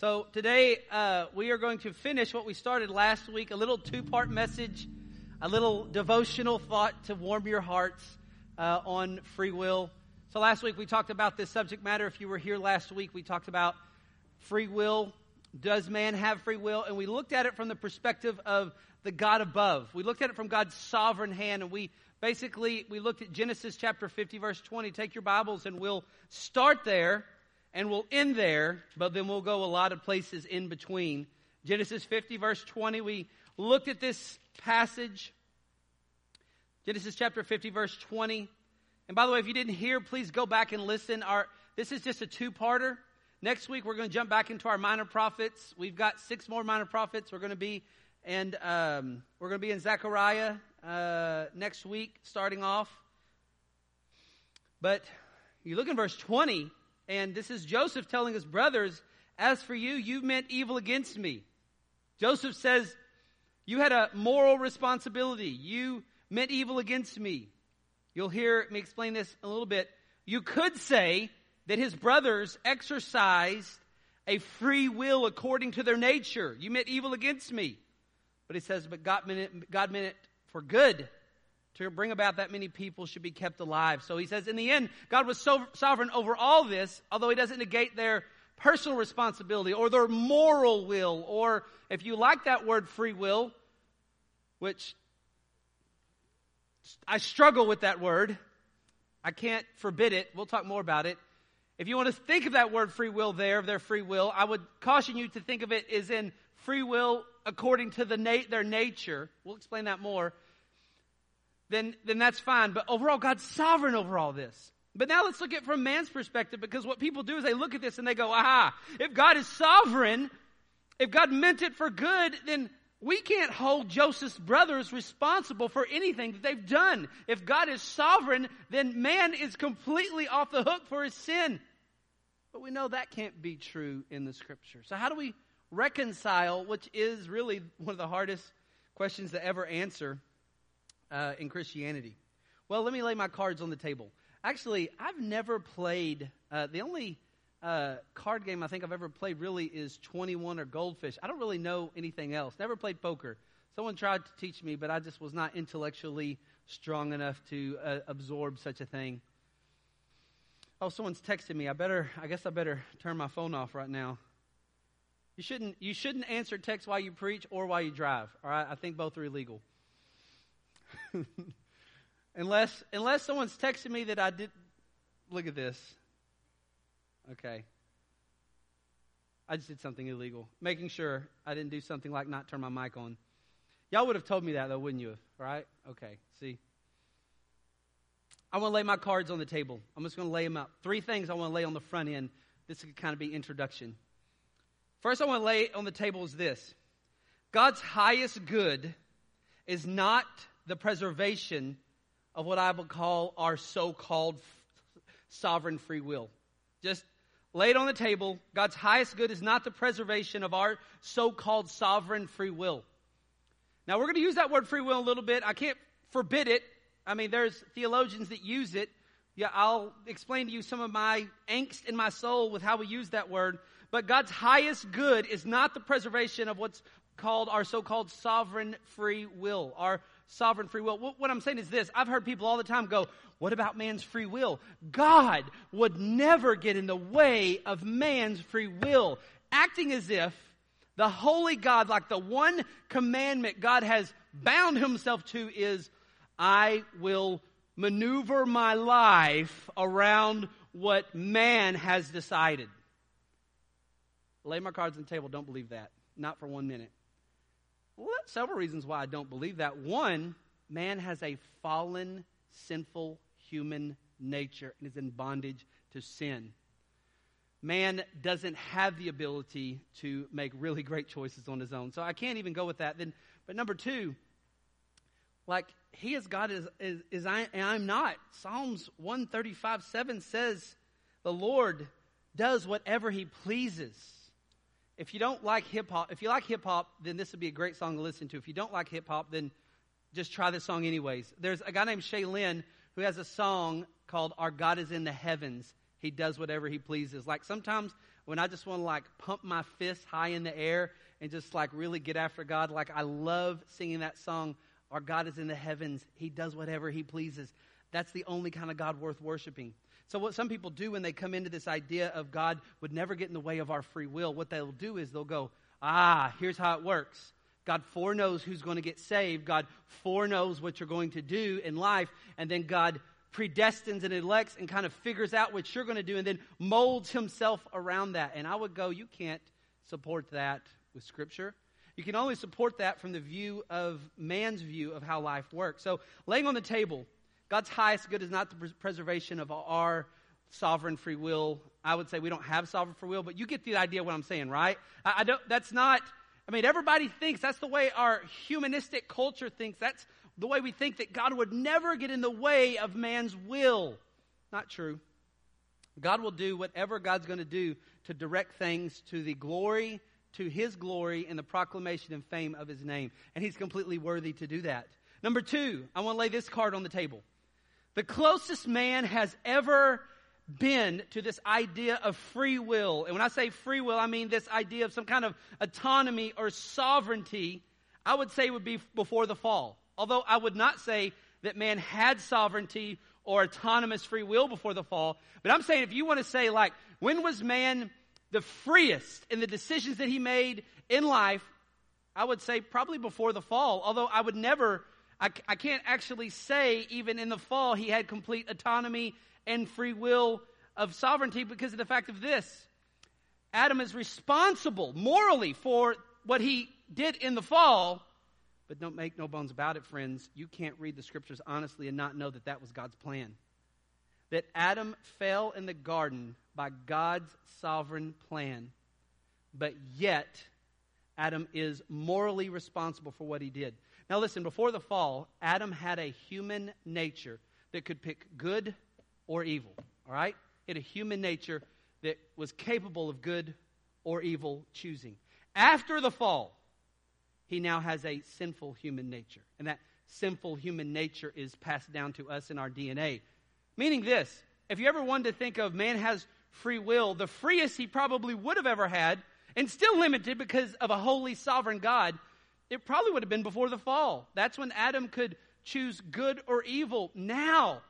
So today uh, we are going to finish what we started last week a little two part message, a little devotional thought to warm your hearts uh, on free will. So last week we talked about this subject matter. If you were here last week, we talked about free will. Does man have free will? And we looked at it from the perspective of the God above. We looked at it from God's sovereign hand, and we basically we looked at Genesis chapter 50, verse 20. Take your Bibles, and we'll start there and we'll end there, but then we'll go a lot of places in between. Genesis 50, verse 20, we looked at this passage. Genesis chapter 50, verse 20. And by the way, if you didn't hear, please go back and listen. Our, this is just a two parter. Next week, we're going to jump back into our minor prophets. We've got six more minor prophets. We're going to be, and um, we're going to be in Zechariah uh, next week, starting off. But you look in verse 20, and this is Joseph telling his brothers, As for you, you meant evil against me. Joseph says, You had a moral responsibility. You meant evil against me. You'll hear me explain this a little bit. You could say that his brothers exercised a free will according to their nature. You meant evil against me. But he says, But God meant it, God meant it for good to bring about that many people should be kept alive. So he says, in the end, God was so sovereign over all this, although he doesn't negate their personal responsibility or their moral will, or if you like that word free will, which I struggle with that word. I can't forbid it. We'll talk more about it. If you want to think of that word free will there, of their free will, I would caution you to think of it as in free will according to the na- their nature. We'll explain that more then, then that's fine. But overall, God's sovereign over all this. But now let's look at it from man's perspective because what people do is they look at this and they go, aha, if God is sovereign, if God meant it for good, then we can't hold Joseph's brothers responsible for anything that they've done. If God is sovereign, then man is completely off the hook for his sin. But we know that can't be true in the scripture. So how do we reconcile, which is really one of the hardest questions to ever answer, uh, in Christianity? Well, let me lay my cards on the table. Actually, I've never played, uh, the only uh, card game I think I've ever played really is 21 or Goldfish. I don't really know anything else. Never played poker. Someone tried to teach me, but I just was not intellectually strong enough to uh, absorb such a thing. Oh, someone's texting me. I better, I guess I better turn my phone off right now. You shouldn't, you shouldn't answer text while you preach or while you drive. All right, I think both are illegal. unless unless someone's texting me that I did look at this. Okay. I just did something illegal. Making sure I didn't do something like not turn my mic on. Y'all would have told me that though, wouldn't you have? Right? Okay. See. I want to lay my cards on the table. I'm just going to lay them out. Three things I want to lay on the front end. This could kind of be introduction. First I want to lay on the table is this. God's highest good is not the preservation of what I would call our so called f- sovereign free will. Just lay it on the table. God's highest good is not the preservation of our so called sovereign free will. Now, we're going to use that word free will a little bit. I can't forbid it. I mean, there's theologians that use it. Yeah, I'll explain to you some of my angst in my soul with how we use that word. But God's highest good is not the preservation of what's called our so called sovereign free will, our sovereign free will. What I'm saying is this I've heard people all the time go, What about man's free will? God would never get in the way of man's free will, acting as if the holy God, like the one commandment God has bound himself to, is I will maneuver my life around what man has decided. Lay my cards on the table. Don't believe that. Not for one minute. Well, there's several reasons why I don't believe that. One, man has a fallen, sinful human nature and is in bondage to sin. Man doesn't have the ability to make really great choices on his own. So I can't even go with that. Then, but number two, like he is God is, is, is I and I'm not. Psalms 135 7 says the Lord does whatever he pleases. If you don't like hip hop, if you like hip hop, then this would be a great song to listen to. If you don't like hip hop, then just try this song anyways. There's a guy named Shai Linne who has a song called Our God is in the Heavens. He does whatever he pleases. Like sometimes when I just want to like pump my fist high in the air and just like really get after God. Like I love singing that song, Our God is in the heavens. He does whatever he pleases. That's the only kind of God worth worshiping. So, what some people do when they come into this idea of God would never get in the way of our free will, what they'll do is they'll go, Ah, here's how it works. God foreknows who's going to get saved. God foreknows what you're going to do in life. And then God predestines and elects and kind of figures out what you're going to do and then molds himself around that. And I would go, you can't support that with Scripture. You can only support that from the view of man's view of how life works. So, laying on the table, God's highest good is not the preservation of our sovereign free will. I would say we don't have sovereign free will, but you get the idea of what I'm saying, right? I, I don't. That's not. I mean, everybody thinks that's the way our humanistic culture thinks. That's the way we think that God would never get in the way of man's will. Not true. God will do whatever God's going to do to direct things to the glory, to his glory, and the proclamation and fame of his name. And he's completely worthy to do that. Number two, I want to lay this card on the table. The closest man has ever been to this idea of free will. And when I say free will, I mean this idea of some kind of autonomy or sovereignty. I would say would be before the fall. Although I would not say that man had sovereignty or autonomous free will before the fall. But I'm saying if you want to say, like, when was man the freest in the decisions that he made in life, I would say probably before the fall. Although I would never, I, I can't actually say even in the fall he had complete autonomy and free will of sovereignty because of the fact of this. Adam is responsible morally for what he did in the fall, but don't make no bones about it, friends. You can't read the scriptures honestly and not know that that was God's plan. That Adam fell in the garden by God's sovereign plan, but yet Adam is morally responsible for what he did. Now, listen, before the fall, Adam had a human nature that could pick good or evil. All right? He had a human nature that was capable of good or evil choosing. After the fall, he now has a sinful human nature. And that sinful human nature is passed down to us in our DNA. Meaning this if you ever wanted to think of man has free will, the freest he probably would have ever had, and still limited because of a holy sovereign God, it probably would have been before the fall. That's when Adam could choose good or evil. Now,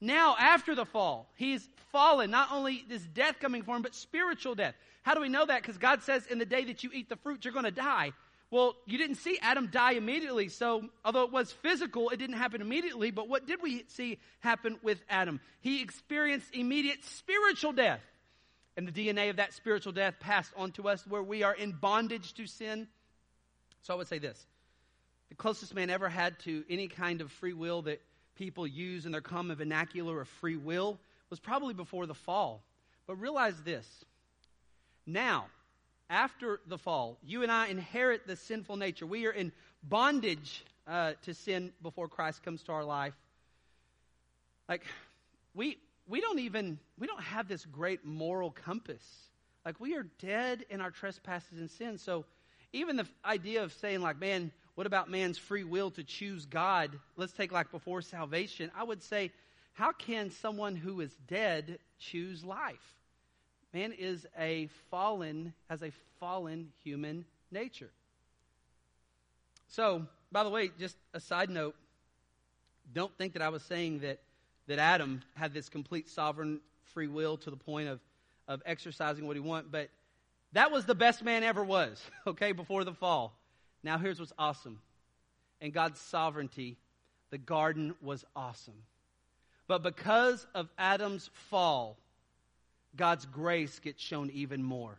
now, after the fall, he's fallen. Not only is death coming for him, but spiritual death. How do we know that? Because God says, in the day that you eat the fruit, you're going to die. Well, you didn't see Adam die immediately. So, although it was physical, it didn't happen immediately. But what did we see happen with Adam? He experienced immediate spiritual death. And the DNA of that spiritual death passed on to us where we are in bondage to sin. So, I would say this the closest man ever had to any kind of free will that people use in their common vernacular of free will was probably before the fall. But realize this now, after the fall, you and I inherit the sinful nature. We are in bondage uh, to sin before Christ comes to our life. Like, we, we don't even, we don't have this great moral compass. Like, we are dead in our trespasses and sins. So, even the idea of saying, like, man, what about man's free will to choose God? Let's take like before salvation. I would say, how can someone who is dead choose life? Man is a fallen, has a fallen human nature. So, by the way, just a side note, don't think that I was saying that, that Adam had this complete sovereign free will to the point of, of exercising what he wanted, but that was the best man ever was, okay, before the fall. Now, here's what's awesome. In God's sovereignty, the garden was awesome. But because of Adam's fall, God's grace gets shown even more.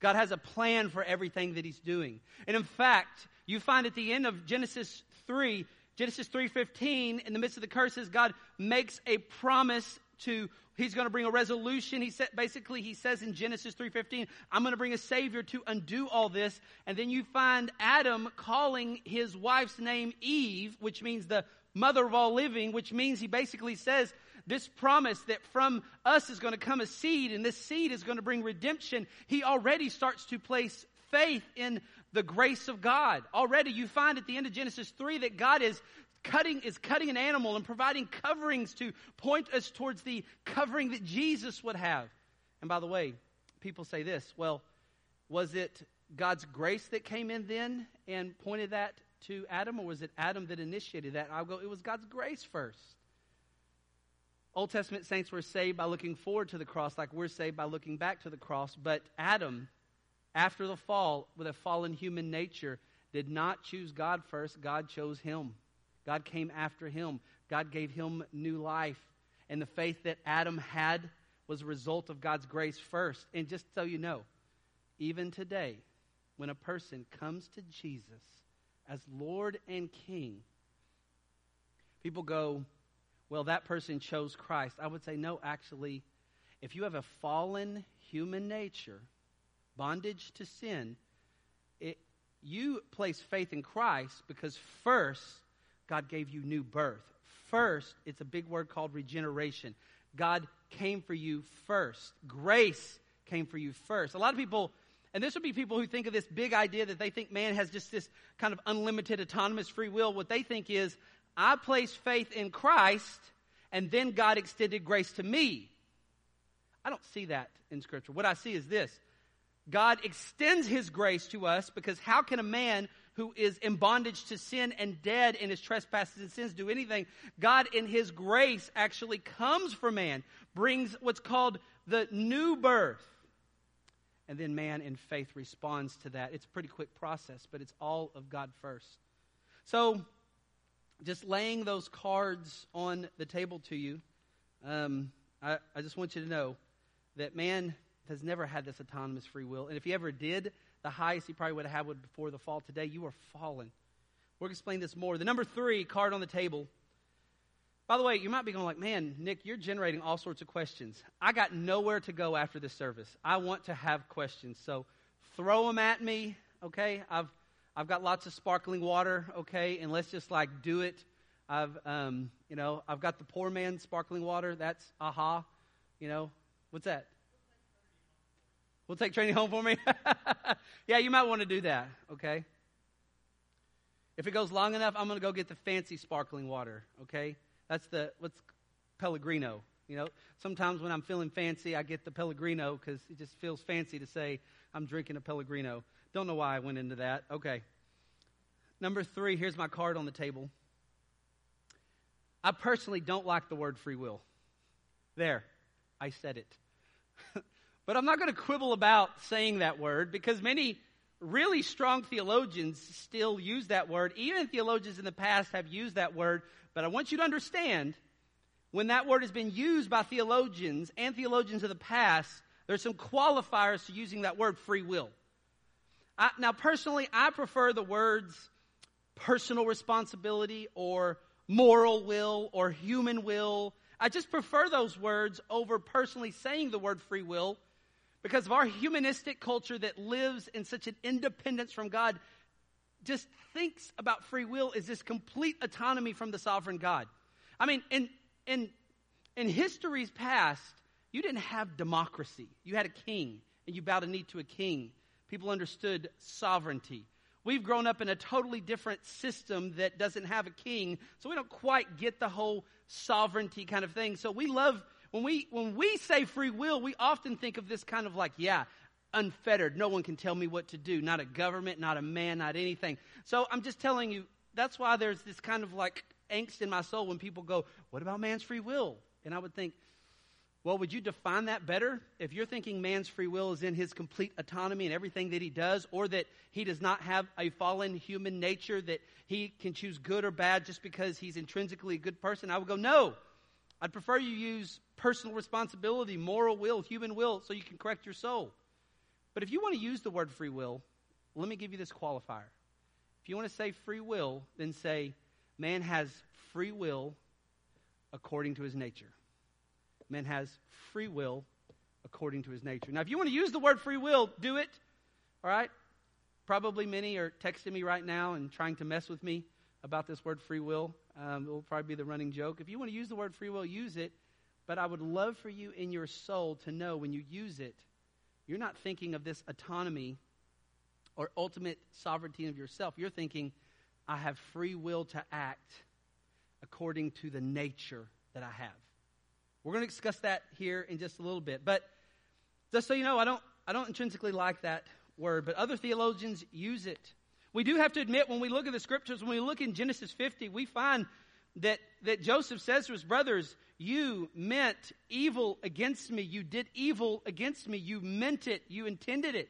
God has a plan for everything that he's doing. And in fact, you find at the end of Genesis 3, Genesis 3:15, in the midst of the curses, God makes a promise to he's going to bring a resolution. He said basically he says in Genesis 3:15, I'm going to bring a savior to undo all this. And then you find Adam calling his wife's name Eve, which means the mother of all living, which means he basically says this promise that from us is going to come a seed and this seed is going to bring redemption. He already starts to place faith in the grace of God. Already you find at the end of Genesis 3 that God is cutting is cutting an animal and providing coverings to point us towards the covering that Jesus would have. And by the way, people say this well, was it God's grace that came in then and pointed that to Adam, or was it Adam that initiated that? I'll go, it was God's grace first. Old Testament saints were saved by looking forward to the cross, like we're saved by looking back to the cross. But Adam, after the fall, with a fallen human nature, did not choose God first. God chose him. God came after him. God gave him new life. And the faith that Adam had was a result of God's grace first. And just so you know, even today, when a person comes to Jesus as Lord and King, people go, well, that person chose Christ. I would say, no, actually, if you have a fallen human nature, bondage to sin, it, you place faith in Christ because first, God gave you new birth. First, it's a big word called regeneration. God came for you first. Grace came for you first. A lot of people, and this would be people who think of this big idea that they think man has just this kind of unlimited autonomous free will. What they think is, I place faith in Christ, and then God extended grace to me. I don't see that in Scripture. What I see is this God extends His grace to us because how can a man who is in bondage to sin and dead in his trespasses and sins do anything? God, in His grace, actually comes for man, brings what's called the new birth. And then man in faith responds to that. It's a pretty quick process, but it's all of God first. So, just laying those cards on the table to you, um, I, I just want you to know that man has never had this autonomous free will. And if he ever did, the highest he probably would have had would before the fall. Today, you are fallen. We're going to explain this more. The number three card on the table. By the way, you might be going like, man, Nick, you're generating all sorts of questions. I got nowhere to go after this service. I want to have questions. So throw them at me, okay? I've, I've got lots of sparkling water, okay? And let's just like do it. I've, um, you know, I've got the poor man sparkling water. That's aha. You know, what's that? We'll take training home for me. yeah, you might want to do that, okay? If it goes long enough, I'm going to go get the fancy sparkling water, okay? That's the, what's Pellegrino. You know, sometimes when I'm feeling fancy, I get the Pellegrino because it just feels fancy to say I'm drinking a Pellegrino. Don't know why I went into that. Okay. Number three, here's my card on the table. I personally don't like the word free will. There, I said it. But I'm not going to quibble about saying that word because many really strong theologians still use that word. Even theologians in the past have used that word. But I want you to understand when that word has been used by theologians and theologians of the past, there's some qualifiers to using that word free will. I, now, personally, I prefer the words personal responsibility or moral will or human will. I just prefer those words over personally saying the word free will because of our humanistic culture that lives in such an independence from God, just thinks about free will as this complete autonomy from the sovereign God. I mean, in, in, in history's past, you didn't have democracy. You had a king, and you bowed a knee to a king. People understood sovereignty. We've grown up in a totally different system that doesn't have a king, so we don't quite get the whole sovereignty kind of thing. So we love when we, when we say free will, we often think of this kind of like, yeah, unfettered. No one can tell me what to do. Not a government, not a man, not anything. So I'm just telling you, that's why there's this kind of like angst in my soul when people go, what about man's free will? And I would think, well, would you define that better? If you're thinking man's free will is in his complete autonomy and everything that he does, or that he does not have a fallen human nature, that he can choose good or bad just because he's intrinsically a good person, I would go, no. I'd prefer you use personal responsibility, moral will, human will, so you can correct your soul. But if you want to use the word free will, let me give you this qualifier. If you want to say free will, then say man has free will according to his nature. Man has free will according to his nature. Now, if you want to use the word free will, do it. All right? Probably many are texting me right now and trying to mess with me about this word free will. Um, it will probably be the running joke. If you want to use the word free will, use it. But I would love for you in your soul to know when you use it, you're not thinking of this autonomy or ultimate sovereignty of yourself. You're thinking, I have free will to act according to the nature that I have. We're going to discuss that here in just a little bit. But Just so you know, I don't, I don't intrinsically like that word, but other theologians use it. We do have to admit when we look at the scriptures, when we look in Genesis 50, we find that, that Joseph says to his brothers, You meant evil against me. You did evil against me. You meant it. You intended it.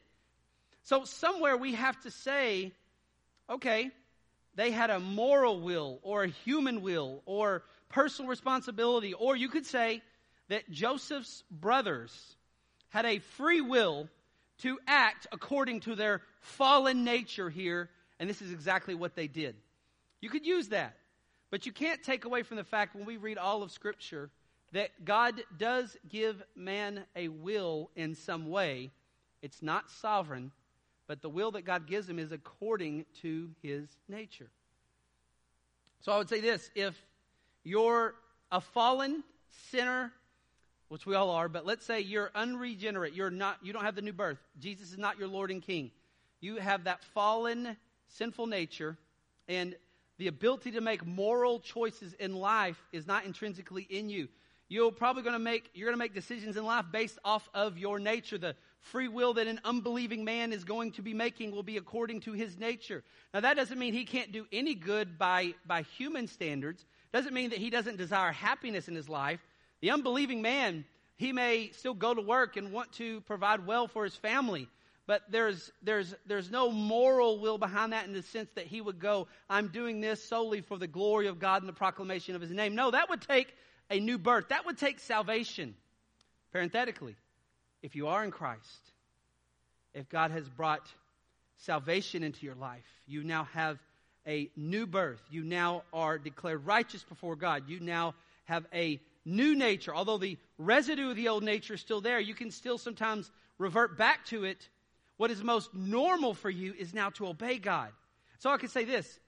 So somewhere we have to say, okay, they had a moral will or a human will or personal responsibility. Or you could say that Joseph's brothers had a free will to act according to their fallen nature here, and this is exactly what they did. You could use that, but you can't take away from the fact when we read all of Scripture that God does give man a will in some way. It's not sovereign, but the will that God gives him is according to his nature. So I would say this if you're a fallen sinner which we all are, but let's say you're unregenerate. You're not, you don't have the new birth. Jesus is not your Lord and King. You have that fallen, sinful nature, and the ability to make moral choices in life is not intrinsically in you. You're probably going to make, you're going to make decisions in life based off of your nature. The free will that an unbelieving man is going to be making will be according to his nature. Now that doesn't mean he can't do any good by, by human standards. Doesn't mean that he doesn't desire happiness in his life. The unbelieving man, he may still go to work and want to provide well for his family, but there's, there's, there's no moral will behind that in the sense that he would go, I'm doing this solely for the glory of God and the proclamation of his name. No, that would take a new birth. That would take salvation. Parenthetically, if you are in Christ, if God has brought salvation into your life, you now have a new birth. You now are declared righteous before God. You now have a new nature, although the residue of the old nature is still there, you can still sometimes revert back to it. What is most normal for you is now to obey God. So I can say this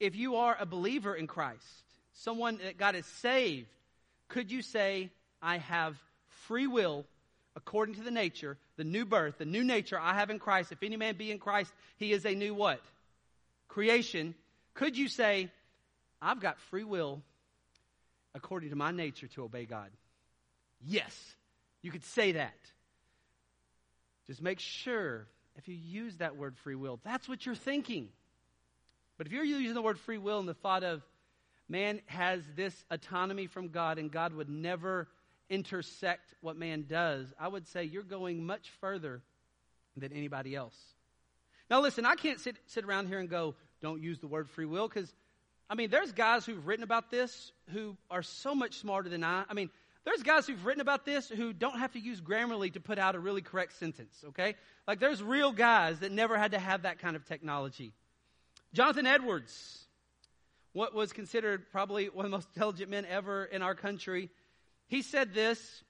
if you are a believer in Christ, someone that God has saved, could you say, I have free will according to the nature, the new birth, the new nature I have in Christ? If any man be in Christ, he is a new what? Creation. Could you say, I've got free will according to my nature to obey God. Yes, you could say that. Just make sure if you use that word free will, that's what you're thinking. But if you're using the word free will in the thought of man has this autonomy from God and God would never intersect what man does, I would say you're going much further than anybody else. Now, listen, I can't sit, sit around here and go, don't use the word free will because I mean, there's guys who've written about this who are so much smarter than I. I mean, there's guys who've written about this who don't have to use Grammarly to put out a really correct sentence, okay? Like, there's real guys that never had to have that kind of technology. Jonathan Edwards, what was considered probably one of the most intelligent men ever in our country, he said this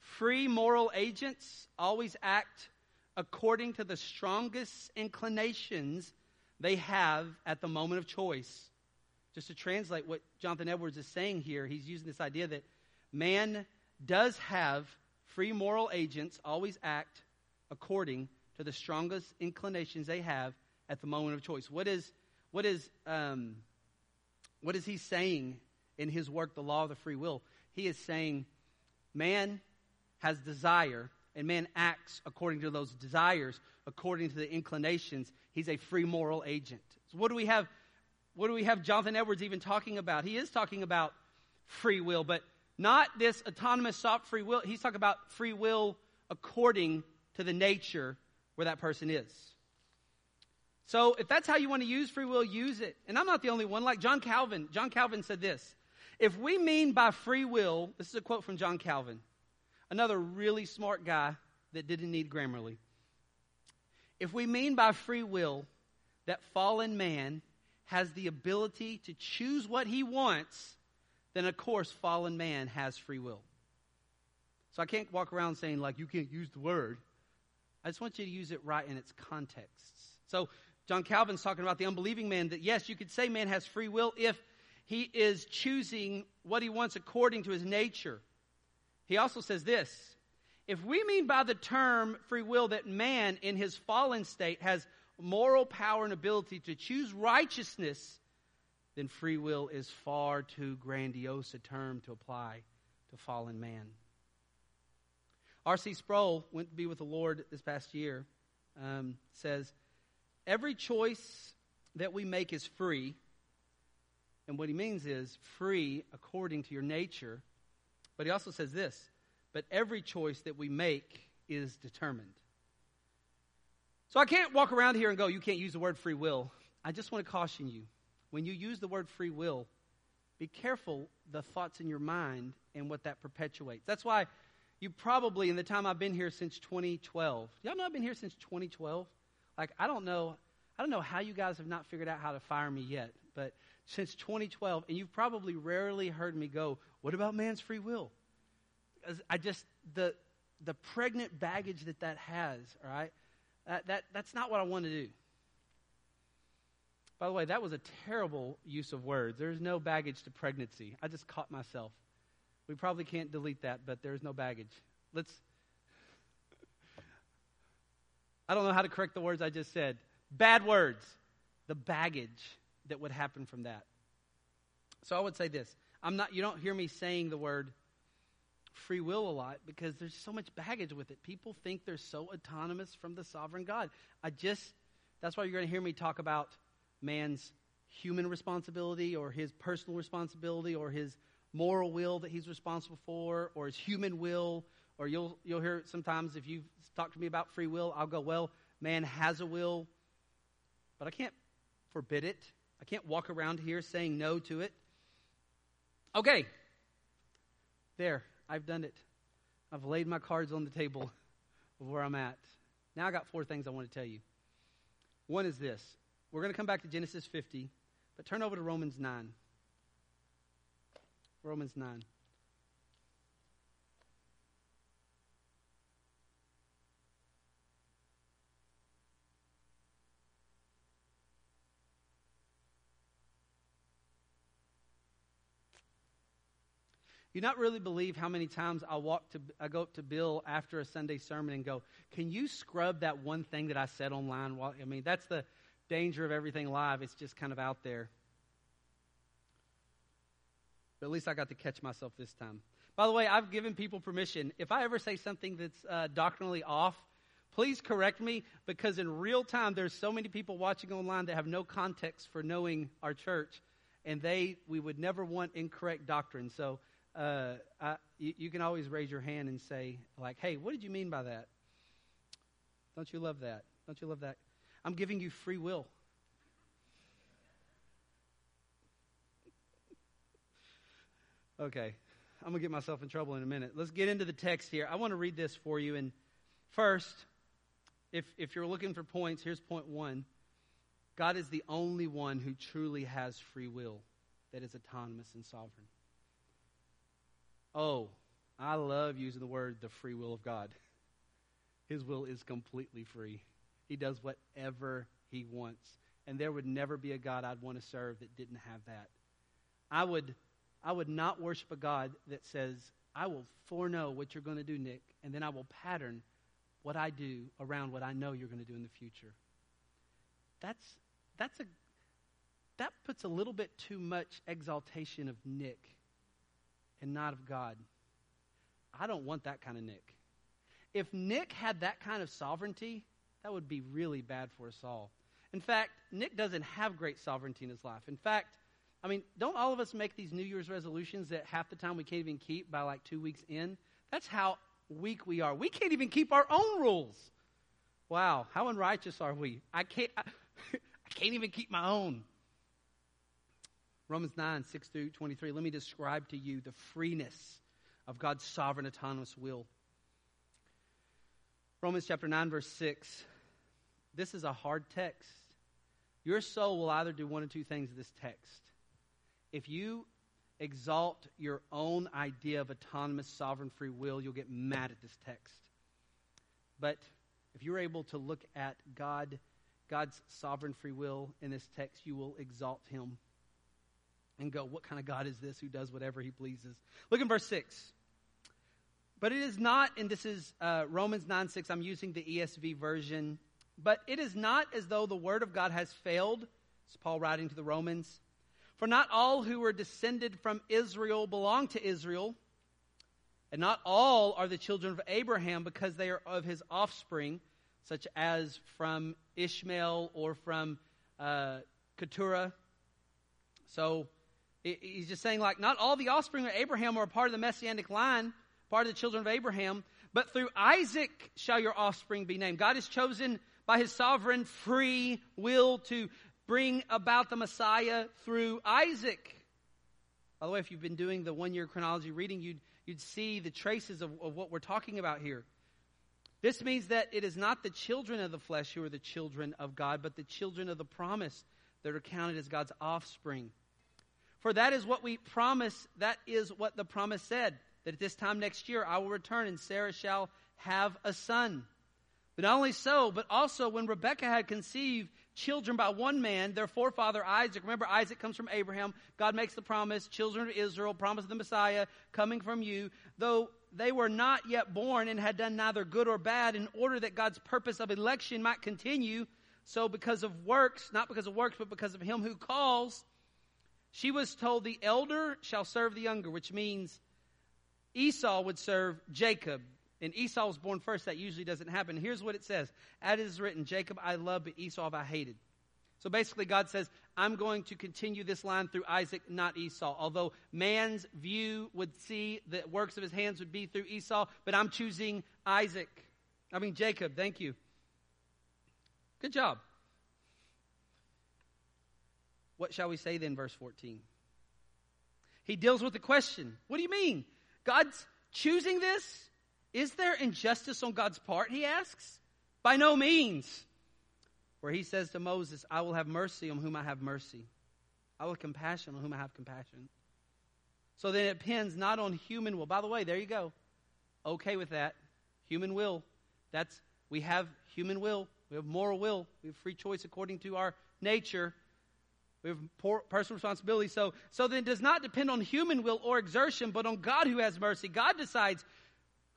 free moral agents always act according to the strongest inclinations they have at the moment of choice. Just to translate what Jonathan Edwards is saying here, he's using this idea that man does have free moral agents always act according to the strongest inclinations they have at the moment of choice. What is, what is, um, what is he saying in his work, The Law of the Free Will? He is saying man has desire and man acts according to those desires, according to the inclinations. He's a free moral agent. So, what do we have what do we have Jonathan Edwards even talking about? He is talking about free will, but not this autonomous soft free will. He's talking about free will according to the nature where that person is. So if that's how you want to use free will, use it. And I'm not the only one. Like John Calvin, John Calvin said this. If we mean by free will, this is a quote from John Calvin, another really smart guy that didn't need Grammarly. If we mean by free will that fallen man has the ability to choose what he wants, then of course fallen man has free will. So I can't walk around saying, like, you can't use the word. I just want you to use it right in its contexts. So John Calvin's talking about the unbelieving man that, yes, you could say man has free will if he is choosing what he wants according to his nature. He also says this if we mean by the term free will that man in his fallen state has moral power and ability to choose righteousness, then free will is far too grandiose a term to apply to fallen man. R.C. Sproul went to be with the Lord this past year. Um, says, Every choice that we make is free. And what he means is free according to your nature. But he also says this but every choice that we make is determined. So I can't walk around here and go, you can't use the word free will. I just want to caution you. When you use the word free will, be careful the thoughts in your mind and what that perpetuates. That's why you probably, in the time I've been here since 2012, y'all know I've been here since 2012? Like, I don't know, I don't know how you guys have not figured out how to fire me yet, but since 2012, and you've probably rarely heard me go, what about man's free will? I just, the, the pregnant baggage that that has, all right, that, that, that's not what I want to do. By the way, that was a terrible use of words. There's no baggage to pregnancy. I just caught myself. We probably can't delete that, but there's no baggage. Let's. I don't know how to correct the words I just said. Bad words. The baggage that would happen from that. So I would say this. I'm not you don't hear me saying the word free will a lot because there's so much baggage with it. People think they're so autonomous from the sovereign God. I just that's why you're going to hear me talk about man's human responsibility or his personal responsibility or his moral will that he's responsible for or his human will. Or you'll you'll hear sometimes if you talk to me about free will I'll go well man has a will but I can't forbid it. I can't walk around here saying no to it. Okay. There I've done it. I've laid my cards on the table of where I'm at. Now I got four things I want to tell you. One is this we're going to come back to Genesis 50, but turn over to Romans 9. Romans 9. You not really believe how many times I walk to I go up to Bill after a Sunday sermon and go, "Can you scrub that one thing that I said online?" Well, I mean, that's the danger of everything live. It's just kind of out there. But at least I got to catch myself this time. By the way, I've given people permission. If I ever say something that's uh, doctrinally off, please correct me because in real time there's so many people watching online that have no context for knowing our church, and they we would never want incorrect doctrine. So uh, I, you, you can always raise your hand and say like, "Hey, what did you mean by that?" Don't you love that? Don't you love that? I'm giving you free will. Okay, I'm going to get myself in trouble in a minute. Let's get into the text here. I want to read this for you. And first, if, if you're looking for points, here's point one God is the only one who truly has free will that is autonomous and sovereign. Oh, I love using the word the free will of God. His will is completely free. He does whatever he wants. And there would never be a God I'd want to serve that didn't have that. I would, I would not worship a God that says, I will foreknow what you're going to do, Nick, and then I will pattern what I do around what I know you're going to do in the future. That's, that's a, that puts a little bit too much exaltation of Nick and not of God. I don't want that kind of Nick. If Nick had that kind of sovereignty, that would be really bad for us all. In fact, Nick doesn't have great sovereignty in his life. In fact, I mean, don't all of us make these New Year's resolutions that half the time we can't even keep by like two weeks in? That's how weak we are. We can't even keep our own rules. Wow, how unrighteous are we? I can't, I, I can't even keep my own. Romans 9, 6 through 23. Let me describe to you the freeness of God's sovereign, autonomous will. Romans chapter 9, verse 6. This is a hard text. Your soul will either do one of two things in this text. If you exalt your own idea of autonomous sovereign free will, you'll get mad at this text. But if you're able to look at God, God's sovereign free will in this text, you will exalt him and go, What kind of God is this who does whatever he pleases? Look in verse 6. But it is not, and this is uh, Romans 9 6, I'm using the ESV version. But it is not as though the word of God has failed. It's Paul writing to the Romans. For not all who were descended from Israel belong to Israel. And not all are the children of Abraham because they are of his offspring, such as from Ishmael or from uh, Keturah. So he's just saying, like, not all the offspring of Abraham are part of the messianic line, part of the children of Abraham, but through Isaac shall your offspring be named. God has chosen by his sovereign free will to bring about the Messiah through Isaac. By the way, if you've been doing the one year chronology reading, you'd, you'd see the traces of, of what we're talking about here. This means that it is not the children of the flesh who are the children of God, but the children of the promise that are counted as God's offspring. For that is what we promise, that is what the promise said, that at this time next year I will return and Sarah shall have a son. But not only so, but also when Rebekah had conceived children by one man, their forefather Isaac. Remember, Isaac comes from Abraham. God makes the promise, children of Israel, promise of the Messiah coming from you. Though they were not yet born and had done neither good or bad, in order that God's purpose of election might continue. So, because of works, not because of works, but because of him who calls, she was told, The elder shall serve the younger, which means Esau would serve Jacob and Esau was born first. That usually doesn't happen. Here's what it says As it is written, Jacob I loved, but Esau I hated. So basically, God says, I'm going to continue this line through Isaac, not Esau. Although man's view would see the works of his hands would be through Esau, but I'm choosing Isaac. I mean, Jacob, thank you. Good job. What shall we say then, verse 14? He deals with the question What do you mean? God's choosing this? Is there injustice on God's part? He asks. By no means. Where he says to Moses, I will have mercy on whom I have mercy. I will have compassion on whom I have compassion. So then it depends not on human will. By the way, there you go. Okay with that. Human will. That's we have human will. We have moral will. We have free choice according to our nature. We have personal responsibility. So, so then it does not depend on human will or exertion, but on God who has mercy. God decides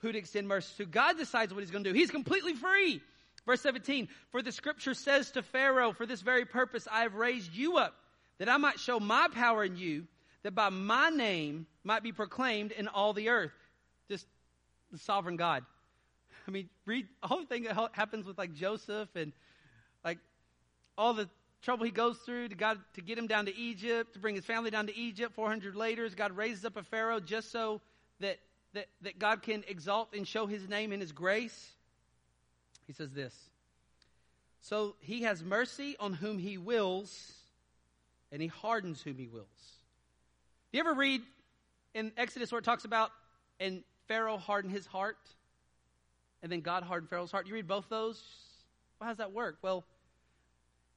who to extend mercy to. God decides what he's going to do. He's completely free. Verse 17, for the scripture says to Pharaoh, for this very purpose I have raised you up, that I might show my power in you, that by my name might be proclaimed in all the earth. Just the sovereign God. I mean, read the whole thing that happens with like Joseph and like all the trouble he goes through to God to get him down to Egypt, to bring his family down to Egypt. 400 later, God raises up a Pharaoh just so that that, that God can exalt and show his name and his grace? He says this So he has mercy on whom he wills, and he hardens whom he wills. Do you ever read in Exodus where it talks about, and Pharaoh hardened his heart, and then God hardened Pharaoh's heart? You read both those? Well, how does that work? Well,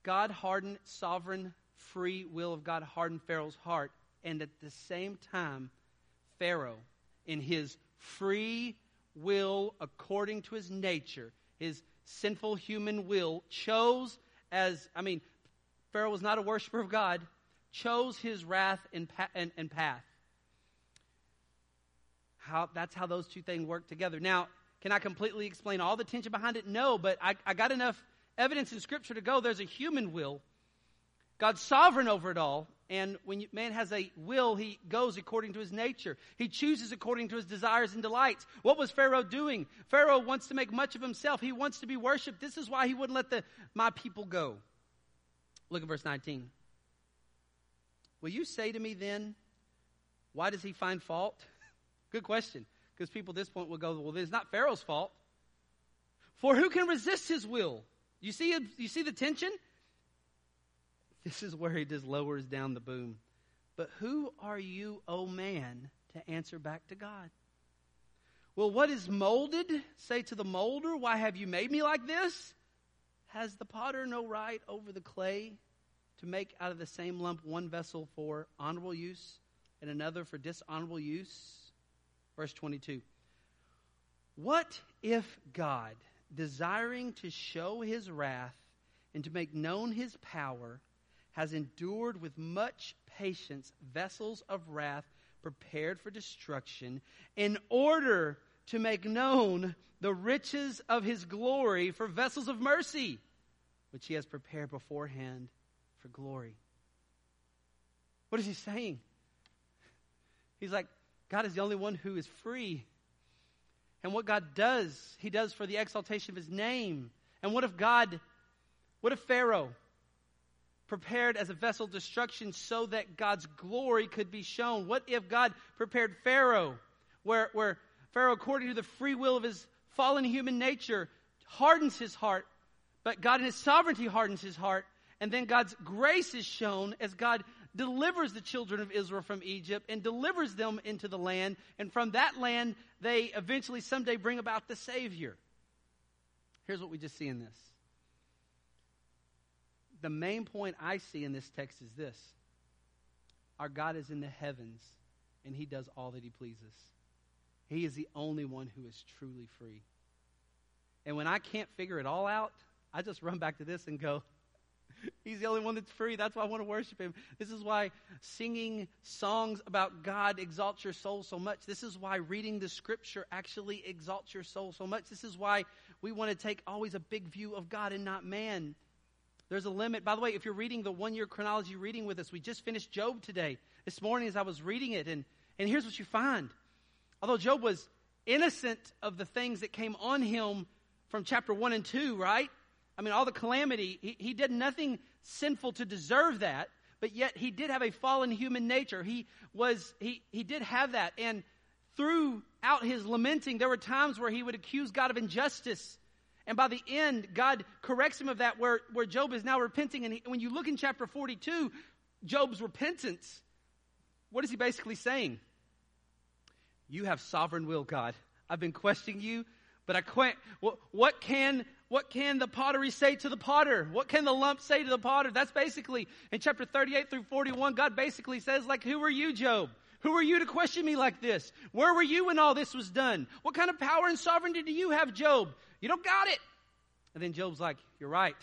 God hardened sovereign free will of God hardened Pharaoh's heart, and at the same time, Pharaoh in his free will, according to his nature, his sinful human will, chose as, I mean, Pharaoh was not a worshiper of God, chose his wrath and, and, and path. How, that's how those two things work together. Now, can I completely explain all the tension behind it? No, but I, I got enough evidence in Scripture to go. There's a human will. God's sovereign over it all, and when man has a will, he goes according to his nature. He chooses according to his desires and delights. What was Pharaoh doing? Pharaoh wants to make much of himself. He wants to be worshiped. This is why he wouldn't let the, my people go. Look at verse 19. Will you say to me then, why does he find fault? Good question. Because people at this point will go, well, it's not Pharaoh's fault. For who can resist his will? You see, you see the tension? This is where he just lowers down the boom. But who are you, O oh man, to answer back to God? Will what is molded say to the molder, Why have you made me like this? Has the potter no right over the clay to make out of the same lump one vessel for honorable use and another for dishonorable use? Verse 22. What if God, desiring to show his wrath and to make known his power, has endured with much patience vessels of wrath prepared for destruction, in order to make known the riches of his glory for vessels of mercy, which he has prepared beforehand for glory. What is he saying? He's like, God is the only one who is free. and what God does, He does for the exaltation of His name. And what if God, what if Pharaoh prepared as a vessel of destruction so that God's glory could be shown? What if God prepared Pharaoh, where, where Pharaoh, according to the free will of his fallen human nature, hardens his heart, but God in his sovereignty hardens his heart, and then God's grace is shown as God delivers the children of Israel from Egypt and delivers them into the land. And from that land, they eventually someday bring about the Savior. Here's what we just see in this. The main point I see in this text is this Our God is in the heavens, and He does all that He pleases. He is the only one who is truly free. And when I can't figure it all out, I just run back to this and go, He's the only one that's free. That's why I want to worship Him. This is why singing songs about God exalts your soul so much. This is why reading the scripture actually exalts your soul so much. This is why we want to take always a big view of God and not man. There's a limit. By the way, if you're reading the one year chronology reading with us, we just finished Job today. This morning as I was reading it, and, and here's what you find. Although Job was innocent of the things that came on him from chapter 1 and 2, right? I mean, all the calamity, he, he did nothing sinful to deserve that, but yet he did have a fallen human nature. He was, he, he did have that. And throughout his lamenting, there were times where he would accuse God of injustice. And by the end, God corrects him of that, where, where Job is now repenting. And he, when you look in chapter 42, Job's repentance, what is he basically saying? You have sovereign will, God. I've been questioning you, but I quit. What, what can what can the pottery say to the potter? What can the lump say to the potter? That's basically in chapter 38 through 41, God basically says, like, who are you, Job? Who are you to question me like this? Where were you when all this was done? What kind of power and sovereignty do you have, Job? You don't got it. And then Job's like, You're right.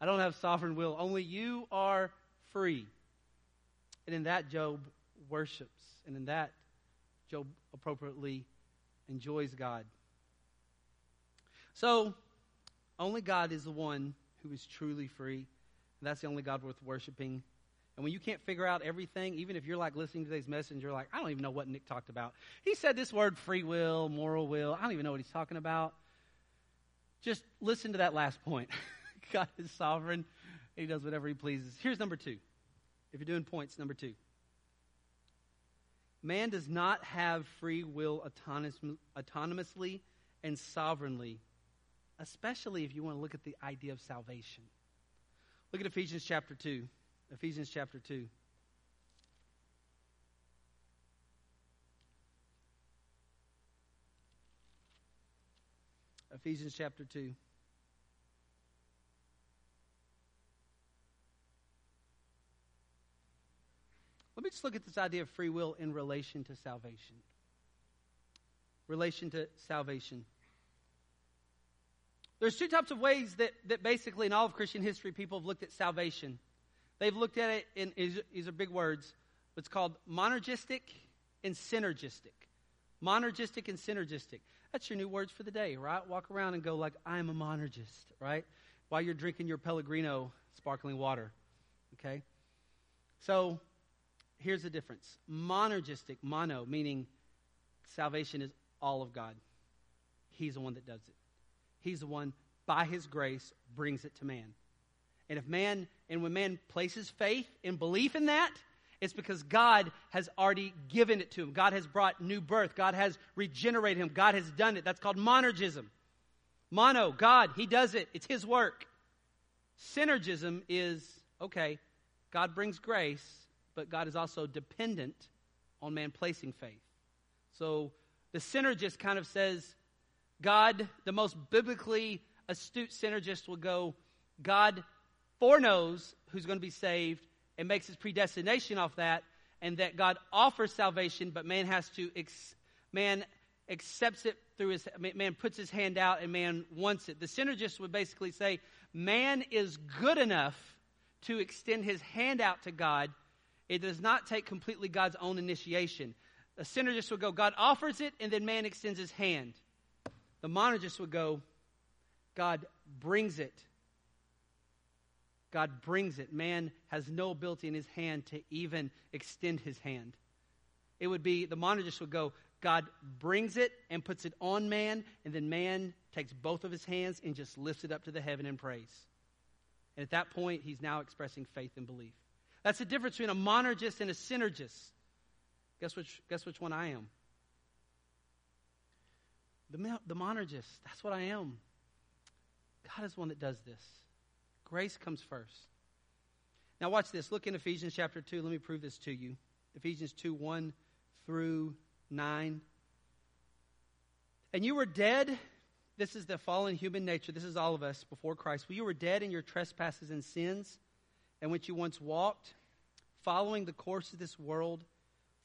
I don't have sovereign will. Only you are free. And in that, Job worships. And in that, Job appropriately enjoys God. So, only God is the one who is truly free. And that's the only God worth worshiping. And when you can't figure out everything, even if you're like listening to today's message, you're like, I don't even know what Nick talked about. He said this word free will, moral will. I don't even know what he's talking about. Just listen to that last point. God is sovereign. He does whatever he pleases. Here's number two. If you're doing points, number two. Man does not have free will autonomously and sovereignly especially if you want to look at the idea of salvation. Look at Ephesians chapter 2. Ephesians chapter 2. Ephesians chapter 2. Let me just look at this idea of free will in relation to salvation. Relation to salvation. There's two types of ways that, that basically in all of Christian history people have looked at salvation. They've looked at it in, these are big words, what's called monergistic and synergistic. Monergistic and synergistic. That's your new words for the day, right? Walk around and go like, I'm a monergist, right? While you're drinking your Pellegrino sparkling water, okay? So here's the difference. Monergistic, mono, meaning salvation is all of God. He's the one that does it. He's the one, by his grace, brings it to man. And if man, and when man places faith and belief in that, it's because God has already given it to him. God has brought new birth. God has regenerated him. God has done it. That's called monergism. Mono, God, he does it. It's his work. Synergism is okay, God brings grace, but God is also dependent on man placing faith. So the synergist kind of says, God, the most biblically astute synergist, will go, God foreknows who's going to be saved and makes his predestination off that, and that God offers salvation, but man has to, ex- man accepts it through his, man puts his hand out and man wants it. The synergist would basically say, man is good enough to extend his hand out to God. It does not take completely God's own initiation. A synergist would go, God offers it, and then man extends his hand. The monergist would go, God brings it. God brings it. Man has no ability in his hand to even extend his hand. It would be, the monergist would go, God brings it and puts it on man, and then man takes both of his hands and just lifts it up to the heaven and prays. And at that point, he's now expressing faith and belief. That's the difference between a monergist and a synergist. Guess which, guess which one I am? The, the monergist. That's what I am. God is one that does this. Grace comes first. Now, watch this. Look in Ephesians chapter 2. Let me prove this to you. Ephesians 2 1 through 9. And you were dead. This is the fallen human nature. This is all of us before Christ. Well, you were dead in your trespasses and sins, in which you once walked, following the course of this world,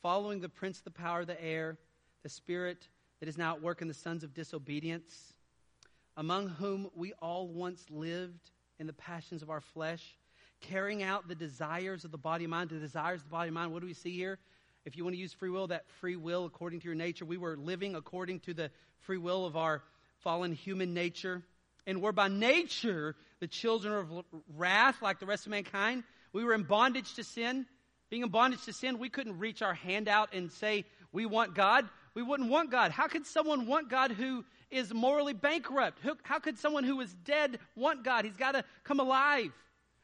following the prince of the power of the air, the spirit that is now at work in the sons of disobedience, among whom we all once lived in the passions of our flesh, carrying out the desires of the body and mind. The desires of the body and mind, what do we see here? If you want to use free will, that free will according to your nature, we were living according to the free will of our fallen human nature. And we're by nature the children of wrath like the rest of mankind. We were in bondage to sin. Being in bondage to sin, we couldn't reach our hand out and say, We want God. We wouldn't want God. How could someone want God who is morally bankrupt? How could someone who is dead want God? He's got to come alive.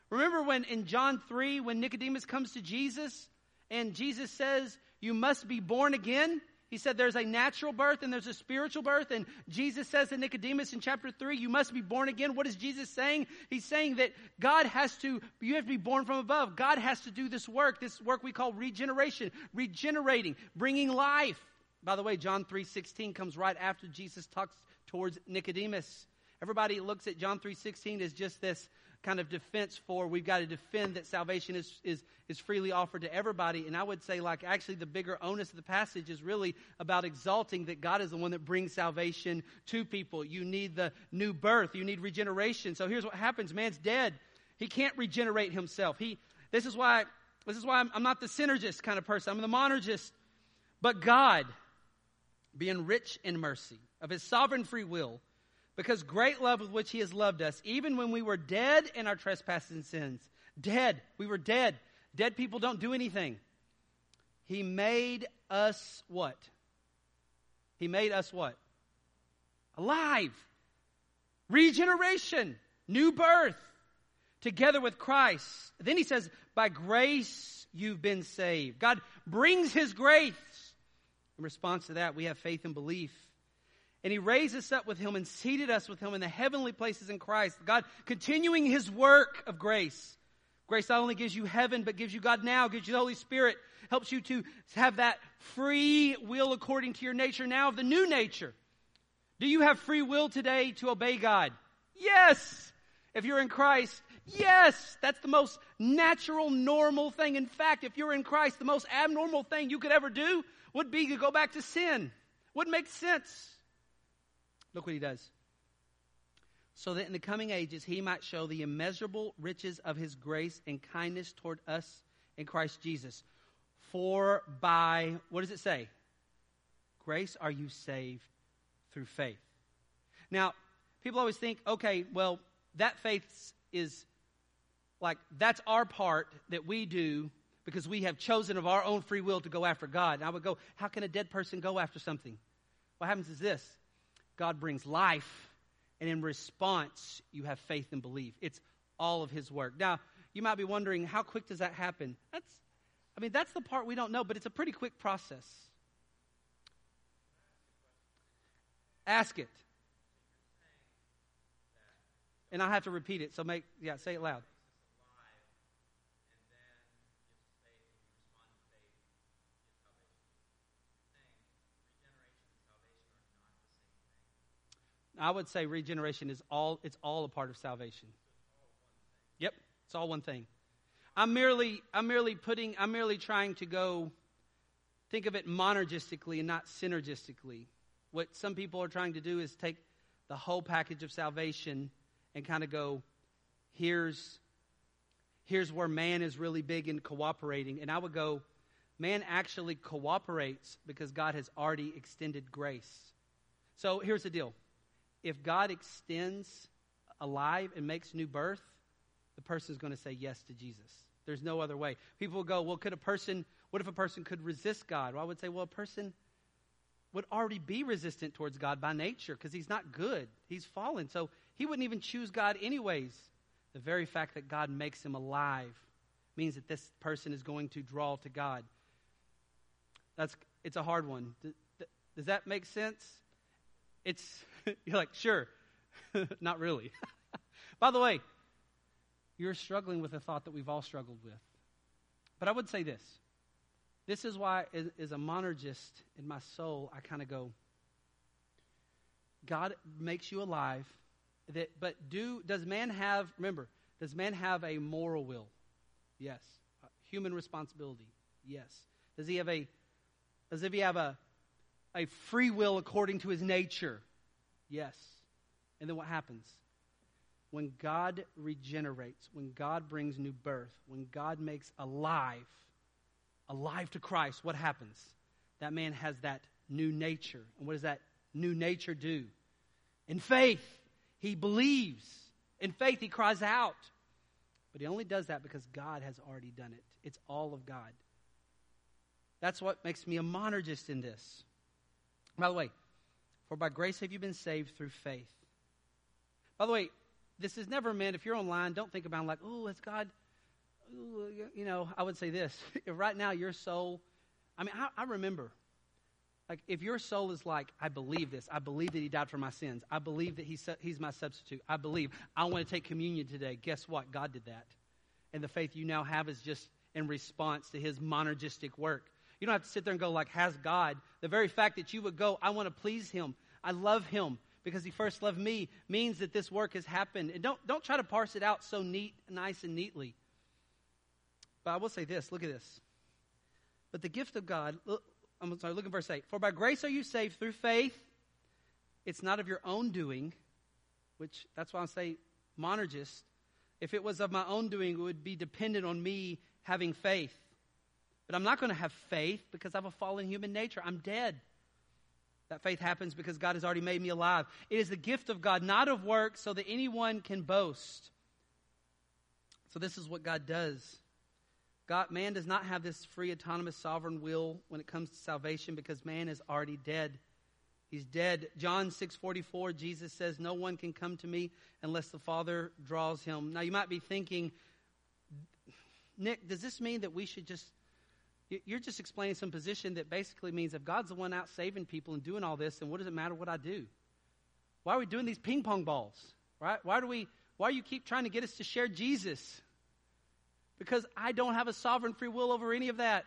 Remember when in John 3, when Nicodemus comes to Jesus and Jesus says, You must be born again? He said there's a natural birth and there's a spiritual birth. And Jesus says to Nicodemus in chapter 3, you must be born again. What is Jesus saying? He's saying that God has to, you have to be born from above. God has to do this work, this work we call regeneration, regenerating, bringing life. By the way, John 3.16 comes right after Jesus talks towards Nicodemus. Everybody looks at John 3.16 as just this kind of defense for we've got to defend that salvation is, is, is freely offered to everybody. And I would say, like, actually, the bigger onus of the passage is really about exalting that God is the one that brings salvation to people. You need the new birth, you need regeneration. So here's what happens man's dead, he can't regenerate himself. He, this is why. This is why I'm, I'm not the synergist kind of person. I'm the monergist. But God, being rich in mercy, of his sovereign free will, because great love with which he has loved us, even when we were dead in our trespasses and sins. Dead. We were dead. Dead people don't do anything. He made us what? He made us what? Alive. Regeneration. New birth. Together with Christ. Then he says, by grace you've been saved. God brings his grace. In response to that, we have faith and belief. And he raised us up with him and seated us with him in the heavenly places in Christ. God continuing his work of grace. Grace not only gives you heaven, but gives you God now, gives you the Holy Spirit, helps you to have that free will according to your nature now of the new nature. Do you have free will today to obey God? Yes. If you're in Christ, yes. That's the most natural, normal thing. In fact, if you're in Christ, the most abnormal thing you could ever do would be to go back to sin. Wouldn't make sense. Look what he does. So that in the coming ages he might show the immeasurable riches of his grace and kindness toward us in Christ Jesus. For by, what does it say? Grace are you saved through faith. Now, people always think, okay, well, that faith is like, that's our part that we do because we have chosen of our own free will to go after God. And I would go, how can a dead person go after something? What happens is this God brings life, and in response, you have faith and belief. It's all of His work. Now, you might be wondering, how quick does that happen? That's, I mean, that's the part we don't know, but it's a pretty quick process. Ask it. And I have to repeat it, so make, yeah, say it loud. I would say regeneration is all it's all a part of salvation. Yep, it's all one thing. I'm merely I'm merely putting I'm merely trying to go think of it monergistically and not synergistically. What some people are trying to do is take the whole package of salvation and kind of go here's here's where man is really big in cooperating and I would go man actually cooperates because God has already extended grace. So here's the deal if God extends alive and makes new birth, the person is going to say yes to Jesus. There's no other way. People will go, well, could a person, what if a person could resist God? Well, I would say, well, a person, would already be resistant towards God by nature because he's not good. He's fallen. So he wouldn't even choose God anyways. The very fact that God makes him alive means that this person is going to draw to God. That's it's a hard one. Does, does that make sense? It's you're like, sure. not really. By the way, you're struggling with a thought that we've all struggled with. But I would say this. This is why, as, a monergist in my soul, I kind of go, God makes you alive. That, but do does man have? Remember, does man have a moral will? Yes. Uh, human responsibility? Yes. Does he have a? Does he have a a free will according to his nature? Yes. And then what happens? When God regenerates, when God brings new birth, when God makes alive, alive to Christ, what happens? That man has that new nature. And what does that new nature do? In faith, he believes. In faith, he cries out. But he only does that because God has already done it. It's all of God. That's what makes me a monergist in this. By the way, for by grace have you been saved through faith. By the way, this is never meant, if you're online, don't think about like, oh, it's God. Ooh, you know, I would say this. right now, your soul, I mean, I, I remember, like, if your soul is like, I believe this, I believe that He died for my sins, I believe that he's, he's my substitute, I believe I want to take communion today, guess what? God did that. And the faith you now have is just in response to His monergistic work. You don't have to sit there and go, like, has God? The very fact that you would go, I want to please Him, I love Him, because he first loved me means that this work has happened. And don't, don't try to parse it out so neat, nice and neatly. But I will say this look at this. But the gift of God, look, I'm sorry, look at verse 8. For by grace are you saved through faith. It's not of your own doing, which that's why I say monergist. If it was of my own doing, it would be dependent on me having faith. But I'm not going to have faith because I have a fallen human nature. I'm dead. That faith happens because God has already made me alive. It is the gift of God, not of works, so that anyone can boast. So this is what God does. God, man does not have this free, autonomous, sovereign will when it comes to salvation because man is already dead. He's dead. John 6:44 Jesus says no one can come to me unless the Father draws him. Now you might be thinking Nick, does this mean that we should just you're just explaining some position that basically means if God's the one out saving people and doing all this, then what does it matter what I do? Why are we doing these ping pong balls? Right? Why do we why do you keep trying to get us to share Jesus? Because I don't have a sovereign free will over any of that.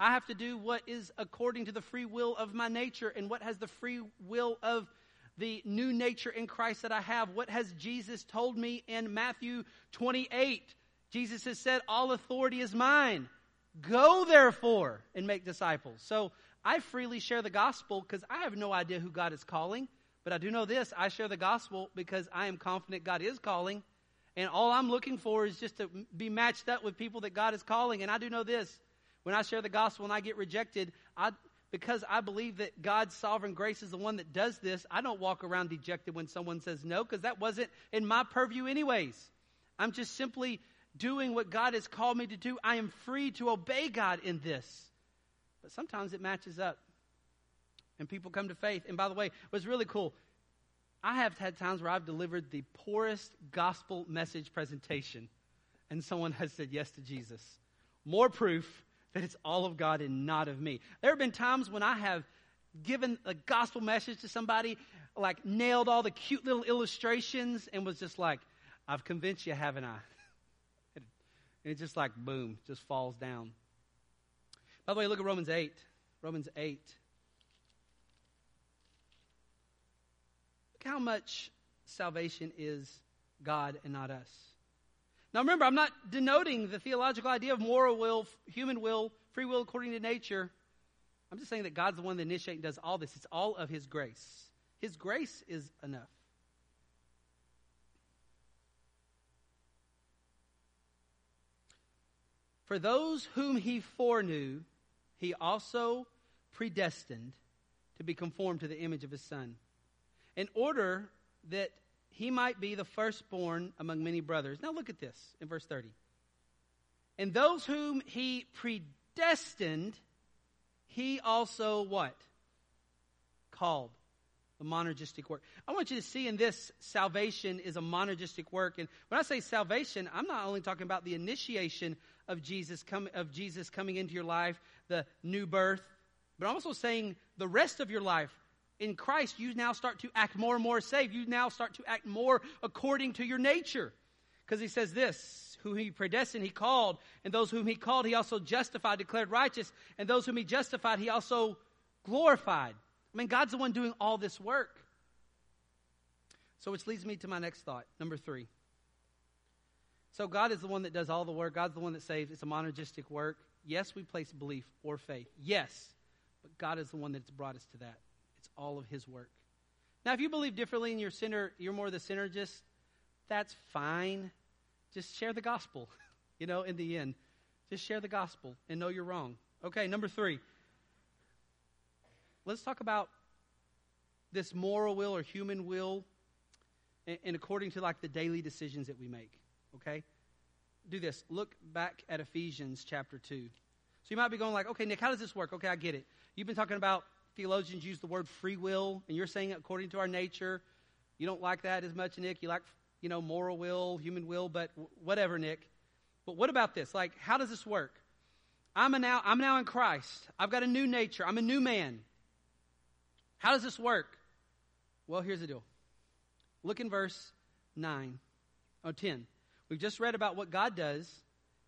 I have to do what is according to the free will of my nature and what has the free will of the new nature in Christ that I have. What has Jesus told me in Matthew 28? Jesus has said, All authority is mine. Go therefore and make disciples. So I freely share the gospel because I have no idea who God is calling. But I do know this I share the gospel because I am confident God is calling. And all I'm looking for is just to be matched up with people that God is calling. And I do know this when I share the gospel and I get rejected, I, because I believe that God's sovereign grace is the one that does this, I don't walk around dejected when someone says no because that wasn't in my purview, anyways. I'm just simply doing what God has called me to do. I am free to obey God in this. But sometimes it matches up. And people come to faith. And by the way, what's really cool, I have had times where I've delivered the poorest gospel message presentation, and someone has said yes to Jesus. More proof that it's all of God and not of me. There have been times when I have given a gospel message to somebody, like nailed all the cute little illustrations, and was just like, I've convinced you, haven't I? And it's just like, boom, just falls down. By the way, look at Romans 8. Romans 8. Look how much salvation is God and not us. Now remember, I'm not denoting the theological idea of moral will, human will, free will according to nature. I'm just saying that God's the one that initiates and does all this. It's all of His grace. His grace is enough. For those whom he foreknew, he also predestined to be conformed to the image of his son, in order that he might be the firstborn among many brothers. Now look at this in verse 30. And those whom he predestined, he also what? called. The monergistic work. I want you to see in this salvation is a monergistic work. And when I say salvation, I'm not only talking about the initiation of Jesus, com- of Jesus coming into your life, the new birth, but I'm also saying the rest of your life. In Christ, you now start to act more and more saved. You now start to act more according to your nature. Because he says this whom he predestined, he called, and those whom he called, he also justified, declared righteous, and those whom he justified, he also glorified. I mean, God's the one doing all this work. So, which leads me to my next thought, number three. So, God is the one that does all the work. God's the one that saves. It's a monergistic work. Yes, we place belief or faith. Yes, but God is the one that's brought us to that. It's all of His work. Now, if you believe differently and you're sinner, you're more the synergist. That's fine. Just share the gospel. You know, in the end, just share the gospel and know you're wrong. Okay, number three let's talk about this moral will or human will and, and according to like the daily decisions that we make. Okay? Do this. Look back at Ephesians chapter 2. So you might be going like, okay, Nick, how does this work? Okay, I get it. You've been talking about theologians use the word free will, and you're saying according to our nature. You don't like that as much, Nick. You like, you know, moral will, human will, but whatever, Nick. But what about this? Like, how does this work? I'm now I'm now in Christ. I've got a new nature. I'm a new man. How does this work? Well, here's the deal. Look in verse 9, or 10. We've just read about what God does.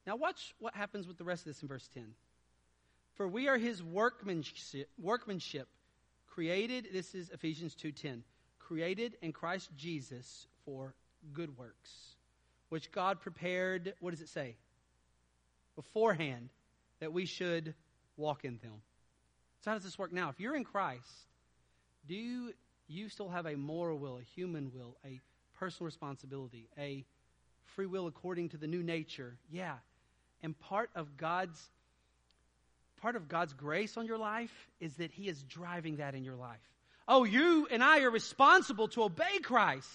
Now, watch what happens with the rest of this in verse 10. For we are his workmanship, workmanship created, this is Ephesians 2.10, created in Christ Jesus for good works, which God prepared, what does it say? Beforehand, that we should walk in them. So how does this work now? If you're in Christ, do you still have a moral will, a human will, a personal responsibility, a free will according to the new nature? Yeah. And part of God's part of God's grace on your life is that he is driving that in your life. Oh, you and I are responsible to obey Christ.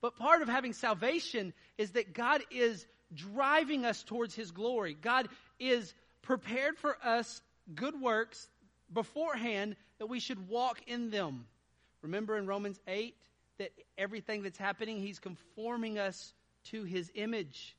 But part of having salvation is that God is driving us towards his glory. God is prepared for us good works beforehand that we should walk in them. Remember in Romans 8 that everything that's happening, he's conforming us to his image.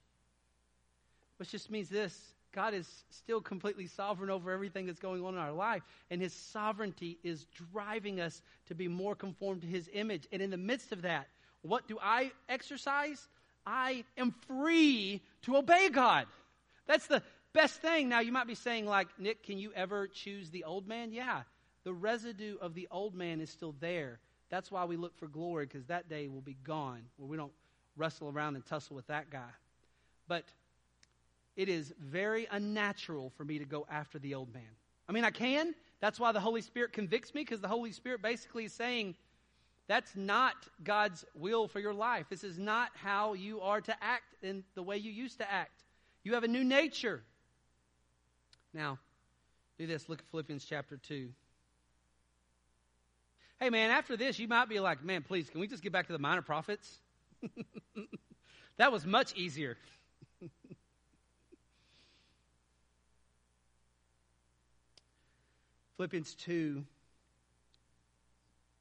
Which just means this God is still completely sovereign over everything that's going on in our life, and his sovereignty is driving us to be more conformed to his image. And in the midst of that, what do I exercise? I am free to obey God. That's the best thing. Now, you might be saying, like, Nick, can you ever choose the old man? Yeah. The residue of the old man is still there. That's why we look for glory, because that day will be gone, where we don't wrestle around and tussle with that guy. But it is very unnatural for me to go after the old man. I mean, I can. That's why the Holy Spirit convicts me, because the Holy Spirit basically is saying, that's not God's will for your life. This is not how you are to act in the way you used to act. You have a new nature. Now, do this. Look at Philippians chapter 2. Hey, man, after this, you might be like, man, please, can we just get back to the minor prophets? that was much easier. Philippians 2.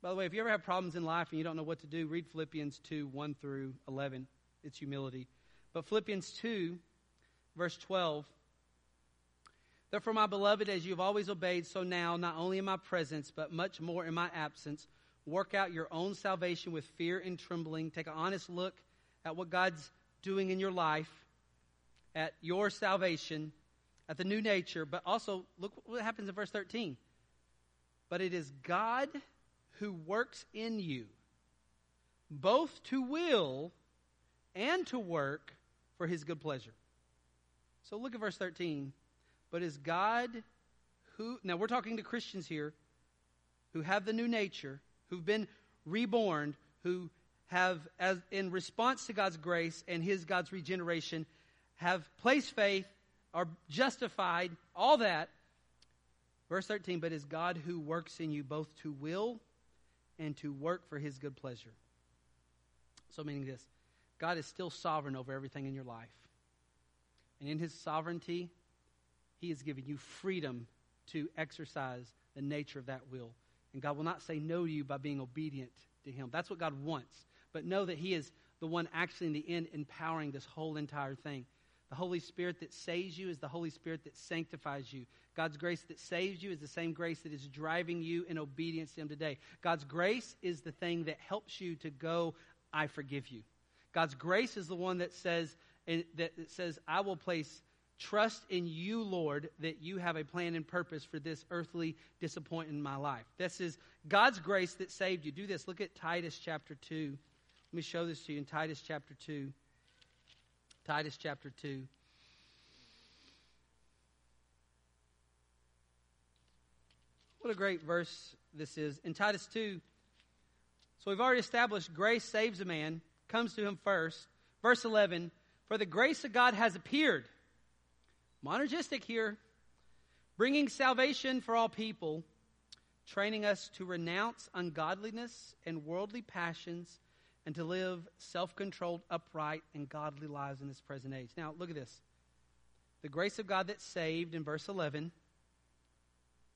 By the way, if you ever have problems in life and you don't know what to do, read Philippians 2 1 through 11. It's humility. But Philippians 2, verse 12 Therefore, my beloved, as you have always obeyed, so now, not only in my presence, but much more in my absence, work out your own salvation with fear and trembling. Take an honest look at what God's doing in your life, at your salvation, at the new nature, but also look what happens in verse 13. But it is God who works in you, both to will and to work for his good pleasure. So look at verse 13 but is God who, now we're talking to Christians here who have the new nature, who've been reborn, who have, as in response to God's grace and His God's regeneration, have placed faith, are justified, all that. Verse 13, but is God who works in you both to will and to work for His good pleasure. So, meaning this God is still sovereign over everything in your life. And in His sovereignty, he has given you freedom to exercise the nature of that will. And God will not say no to you by being obedient to Him. That's what God wants. But know that He is the one actually in the end empowering this whole entire thing. The Holy Spirit that saves you is the Holy Spirit that sanctifies you. God's grace that saves you is the same grace that is driving you in obedience to Him today. God's grace is the thing that helps you to go, I forgive you. God's grace is the one that says, that says, I will place trust in you, Lord, that you have a plan and purpose for this earthly disappointment in my life. This is God's grace that saved you. Do this. Look at Titus chapter 2. Let me show this to you in Titus chapter 2. Titus chapter 2. What a great verse this is. In Titus 2, so we've already established grace saves a man, comes to him first. Verse 11, for the grace of God has appeared. Monergistic here, bringing salvation for all people, training us to renounce ungodliness and worldly passions and to live self controlled, upright, and godly lives in this present age. Now, look at this. The grace of God that saved in verse 11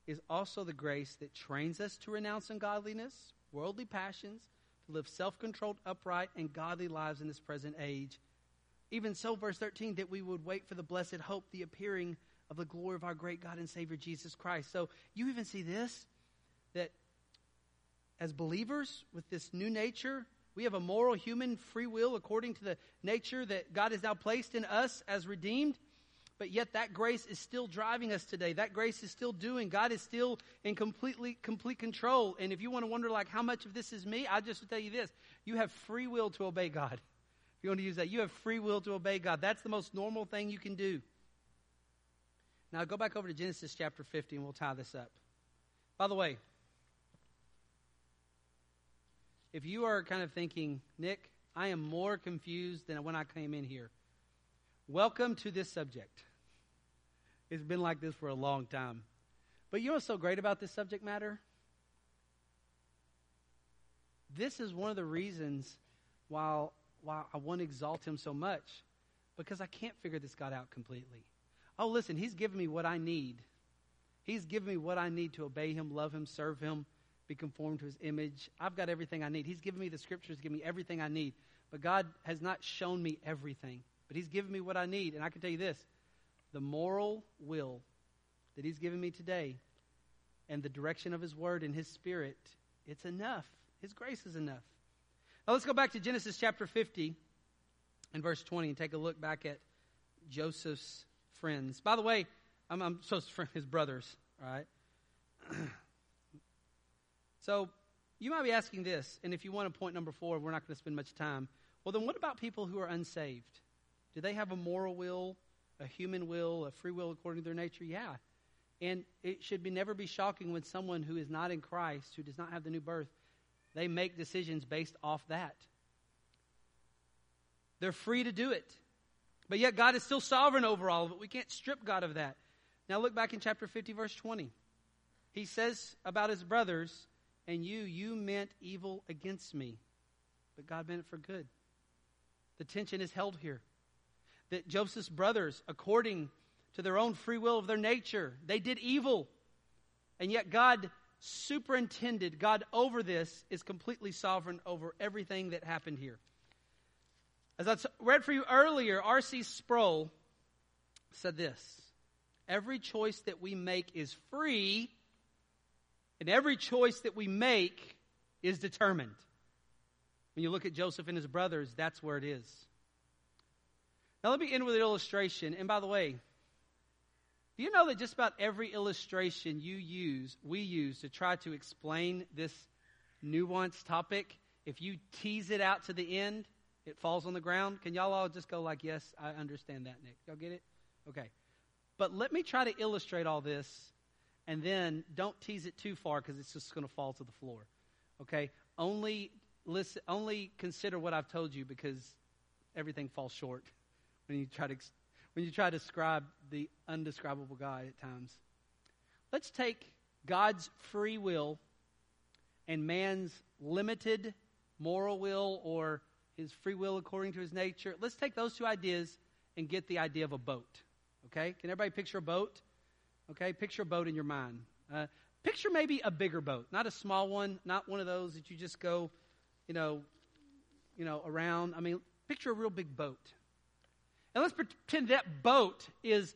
is also the grace that trains us to renounce ungodliness, worldly passions, to live self controlled, upright, and godly lives in this present age. Even so, verse 13, that we would wait for the blessed hope, the appearing of the glory of our great God and Savior Jesus Christ. So you even see this that as believers with this new nature, we have a moral human free will according to the nature that God has now placed in us as redeemed but yet that grace is still driving us today. That grace is still doing. God is still in completely complete control. And if you want to wonder like how much of this is me, I just tell you this. You have free will to obey God. You want to use that, you have free will to obey God. That's the most normal thing you can do. Now go back over to Genesis chapter 50 and we'll tie this up. By the way, if you are kind of thinking, Nick, I am more confused than when I came in here. Welcome to this subject. It's been like this for a long time. But you know what's so great about this subject matter? This is one of the reasons why, why I want to exalt him so much, because I can't figure this God out completely. Oh, listen, he's given me what I need. He's given me what I need to obey him, love him, serve him, be conformed to his image. I've got everything I need. He's given me the scriptures, given me everything I need. But God has not shown me everything. But he's given me what I need. And I can tell you this the moral will that He's given me today and the direction of His Word and His Spirit, it's enough. His grace is enough. Now let's go back to Genesis chapter 50 and verse 20 and take a look back at Joseph's friends. By the way, I'm, I'm so his brothers, all right? so you might be asking this, and if you want to point number four, we're not going to spend much time. Well, then what about people who are unsaved? Do they have a moral will a human will, a free will according to their nature? Yeah. And it should be never be shocking when someone who is not in Christ, who does not have the new birth, they make decisions based off that. They're free to do it. But yet God is still sovereign over all of it. We can't strip God of that. Now look back in chapter 50, verse 20. He says about his brothers, and you, you meant evil against me, but God meant it for good. The tension is held here that Joseph's brothers, according to their own free will of their nature, they did evil. And yet God superintended, God over this is completely sovereign over everything that happened here. As I read for you earlier, R.C. Sproul said this Every choice that we make is free, and every choice that we make is determined. When you look at Joseph and his brothers, that's where it is. Now, let me end with an illustration. And by the way, do you know that just about every illustration you use, we use to try to explain this nuanced topic, if you tease it out to the end, it falls on the ground? Can y'all all just go like, yes, I understand that, Nick? Y'all get it? Okay. But let me try to illustrate all this, and then don't tease it too far because it's just going to fall to the floor. Okay? Only listen, only consider what I've told you because everything falls short when you try to when you try to describe the undescribable God at times. Let's take God's free will and man's limited moral will or his free will according to his nature. Let's take those two ideas and get the idea of a boat. Okay? Can everybody picture a boat? Okay? Picture a boat in your mind. Uh, picture maybe a bigger boat, not a small one, not one of those that you just go, you know, you know, around. I mean, picture a real big boat. And let's pretend that boat is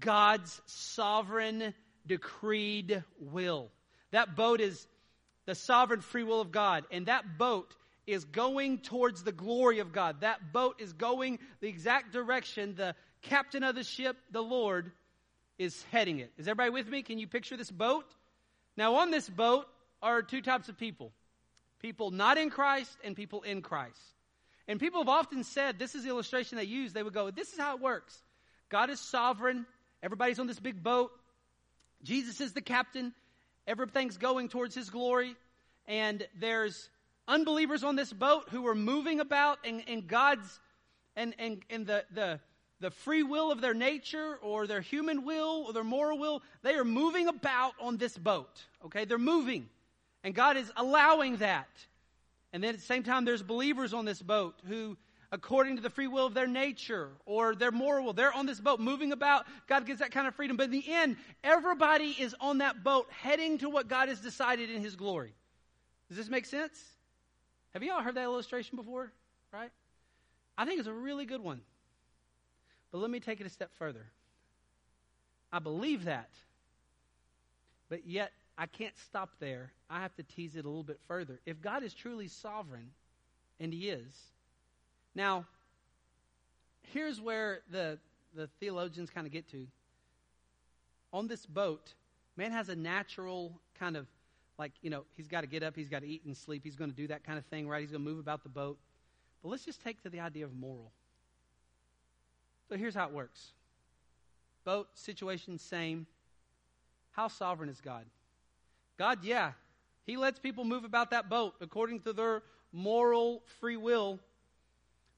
God's sovereign decreed will. That boat is the sovereign free will of God. And that boat is going towards the glory of God. That boat is going the exact direction the captain of the ship, the Lord, is heading it. Is everybody with me? Can you picture this boat? Now, on this boat are two types of people people not in Christ and people in Christ. And people have often said, this is the illustration they use. They would go, This is how it works God is sovereign. Everybody's on this big boat. Jesus is the captain. Everything's going towards his glory. And there's unbelievers on this boat who are moving about and, and God's and, and, and the, the, the free will of their nature or their human will or their moral will, they are moving about on this boat. Okay? They're moving. And God is allowing that. And then at the same time, there's believers on this boat who, according to the free will of their nature or their moral they're on this boat moving about. God gives that kind of freedom. But in the end, everybody is on that boat heading to what God has decided in His glory. Does this make sense? Have you all heard that illustration before? Right? I think it's a really good one. But let me take it a step further. I believe that. But yet, I can't stop there. I have to tease it a little bit further. If God is truly sovereign, and He is, now, here's where the, the theologians kind of get to. On this boat, man has a natural kind of like, you know, he's got to get up, he's got to eat and sleep, he's going to do that kind of thing, right? He's going to move about the boat. But let's just take to the idea of moral. So here's how it works boat, situation, same. How sovereign is God? God, yeah, He lets people move about that boat according to their moral free will.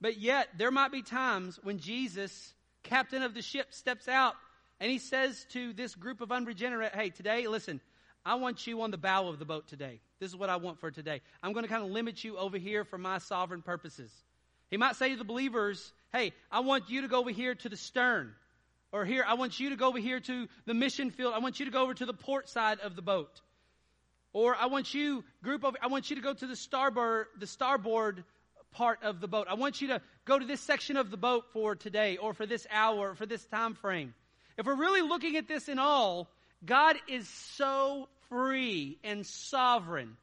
But yet, there might be times when Jesus, captain of the ship, steps out and he says to this group of unregenerate, hey, today, listen, I want you on the bow of the boat today. This is what I want for today. I'm going to kind of limit you over here for my sovereign purposes. He might say to the believers, hey, I want you to go over here to the stern. Or here, I want you to go over here to the mission field. I want you to go over to the port side of the boat. Or I want you, group of, I want you to go to the starboard, the starboard part of the boat. I want you to go to this section of the boat for today, or for this hour, or for this time frame. If we're really looking at this in all, God is so free and sovereign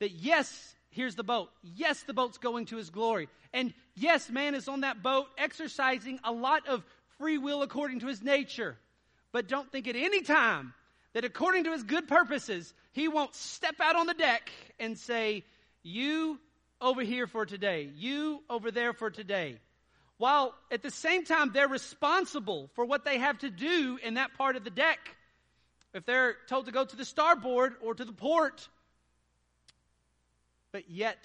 that yes, here's the boat. Yes, the boat's going to his glory. And yes, man is on that boat exercising a lot of free will according to his nature. But don't think at any time that according to his good purposes, he won't step out on the deck and say, You over here for today, you over there for today. While at the same time, they're responsible for what they have to do in that part of the deck. If they're told to go to the starboard or to the port, but yet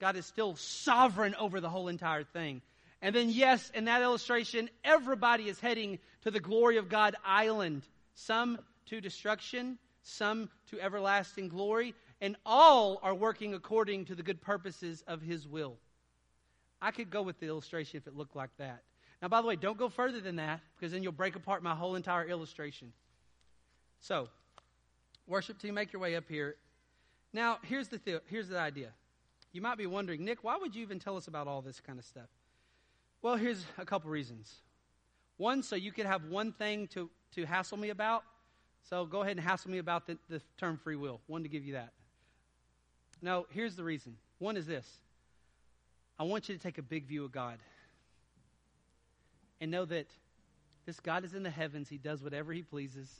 God is still sovereign over the whole entire thing. And then, yes, in that illustration, everybody is heading to the glory of God island. Some to destruction, some to everlasting glory, and all are working according to the good purposes of His will. I could go with the illustration if it looked like that. Now, by the way, don't go further than that because then you'll break apart my whole entire illustration. So, worship team, make your way up here. Now, here's the, th- here's the idea. You might be wondering, Nick, why would you even tell us about all this kind of stuff? Well, here's a couple reasons. One, so you could have one thing to, to hassle me about. So go ahead and hassle me about the, the term free will. One to give you that. No, here's the reason. One is this I want you to take a big view of God and know that this God is in the heavens. He does whatever He pleases.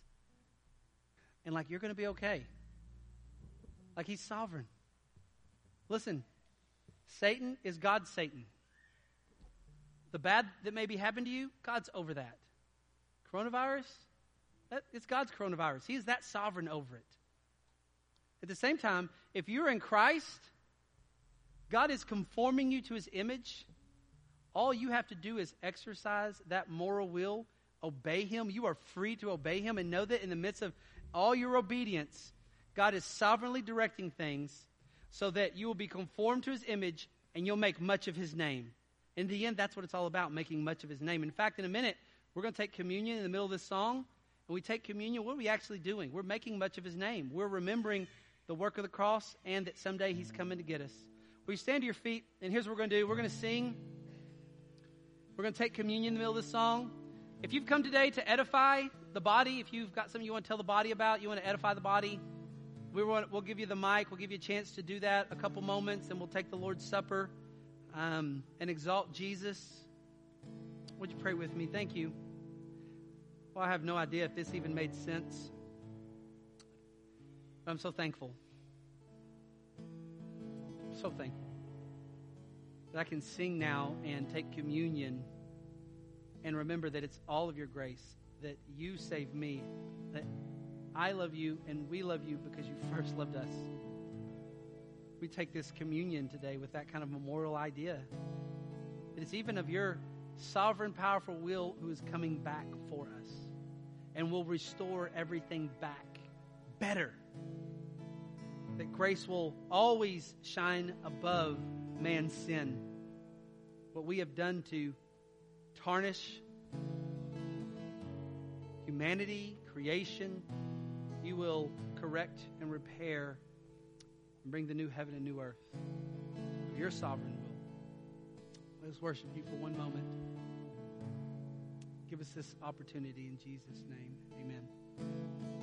And like, you're going to be okay. Like he's sovereign. Listen, Satan is God's Satan. The bad that may be happening to you, God's over that. Coronavirus, it's God's coronavirus. He is that sovereign over it. At the same time, if you're in Christ, God is conforming you to his image. All you have to do is exercise that moral will, obey him. You are free to obey him and know that in the midst of all your obedience, God is sovereignly directing things so that you will be conformed to his image and you'll make much of his name. In the end, that's what it's all about, making much of his name. In fact, in a minute, we're going to take communion in the middle of this song. We take communion, what are we actually doing? We're making much of his name. We're remembering the work of the cross and that someday he's coming to get us. Will you stand to your feet? And here's what we're going to do we're going to sing. We're going to take communion in the middle of the song. If you've come today to edify the body, if you've got something you want to tell the body about, you want to edify the body, we want, we'll give you the mic. We'll give you a chance to do that a couple moments, and we'll take the Lord's Supper um, and exalt Jesus. Would you pray with me? Thank you. Well, I have no idea if this even made sense. But I'm so thankful. So thankful that I can sing now and take communion and remember that it's all of your grace, that you saved me, that I love you and we love you because you first loved us. We take this communion today with that kind of memorial idea. That it's even of your sovereign, powerful will who is coming back for us and will restore everything back better. That grace will always shine above man's sin. What we have done to tarnish humanity, creation, you will correct and repair and bring the new heaven and new earth of your sovereign will. Let us worship you for one moment. Give us this opportunity in Jesus' name. Amen.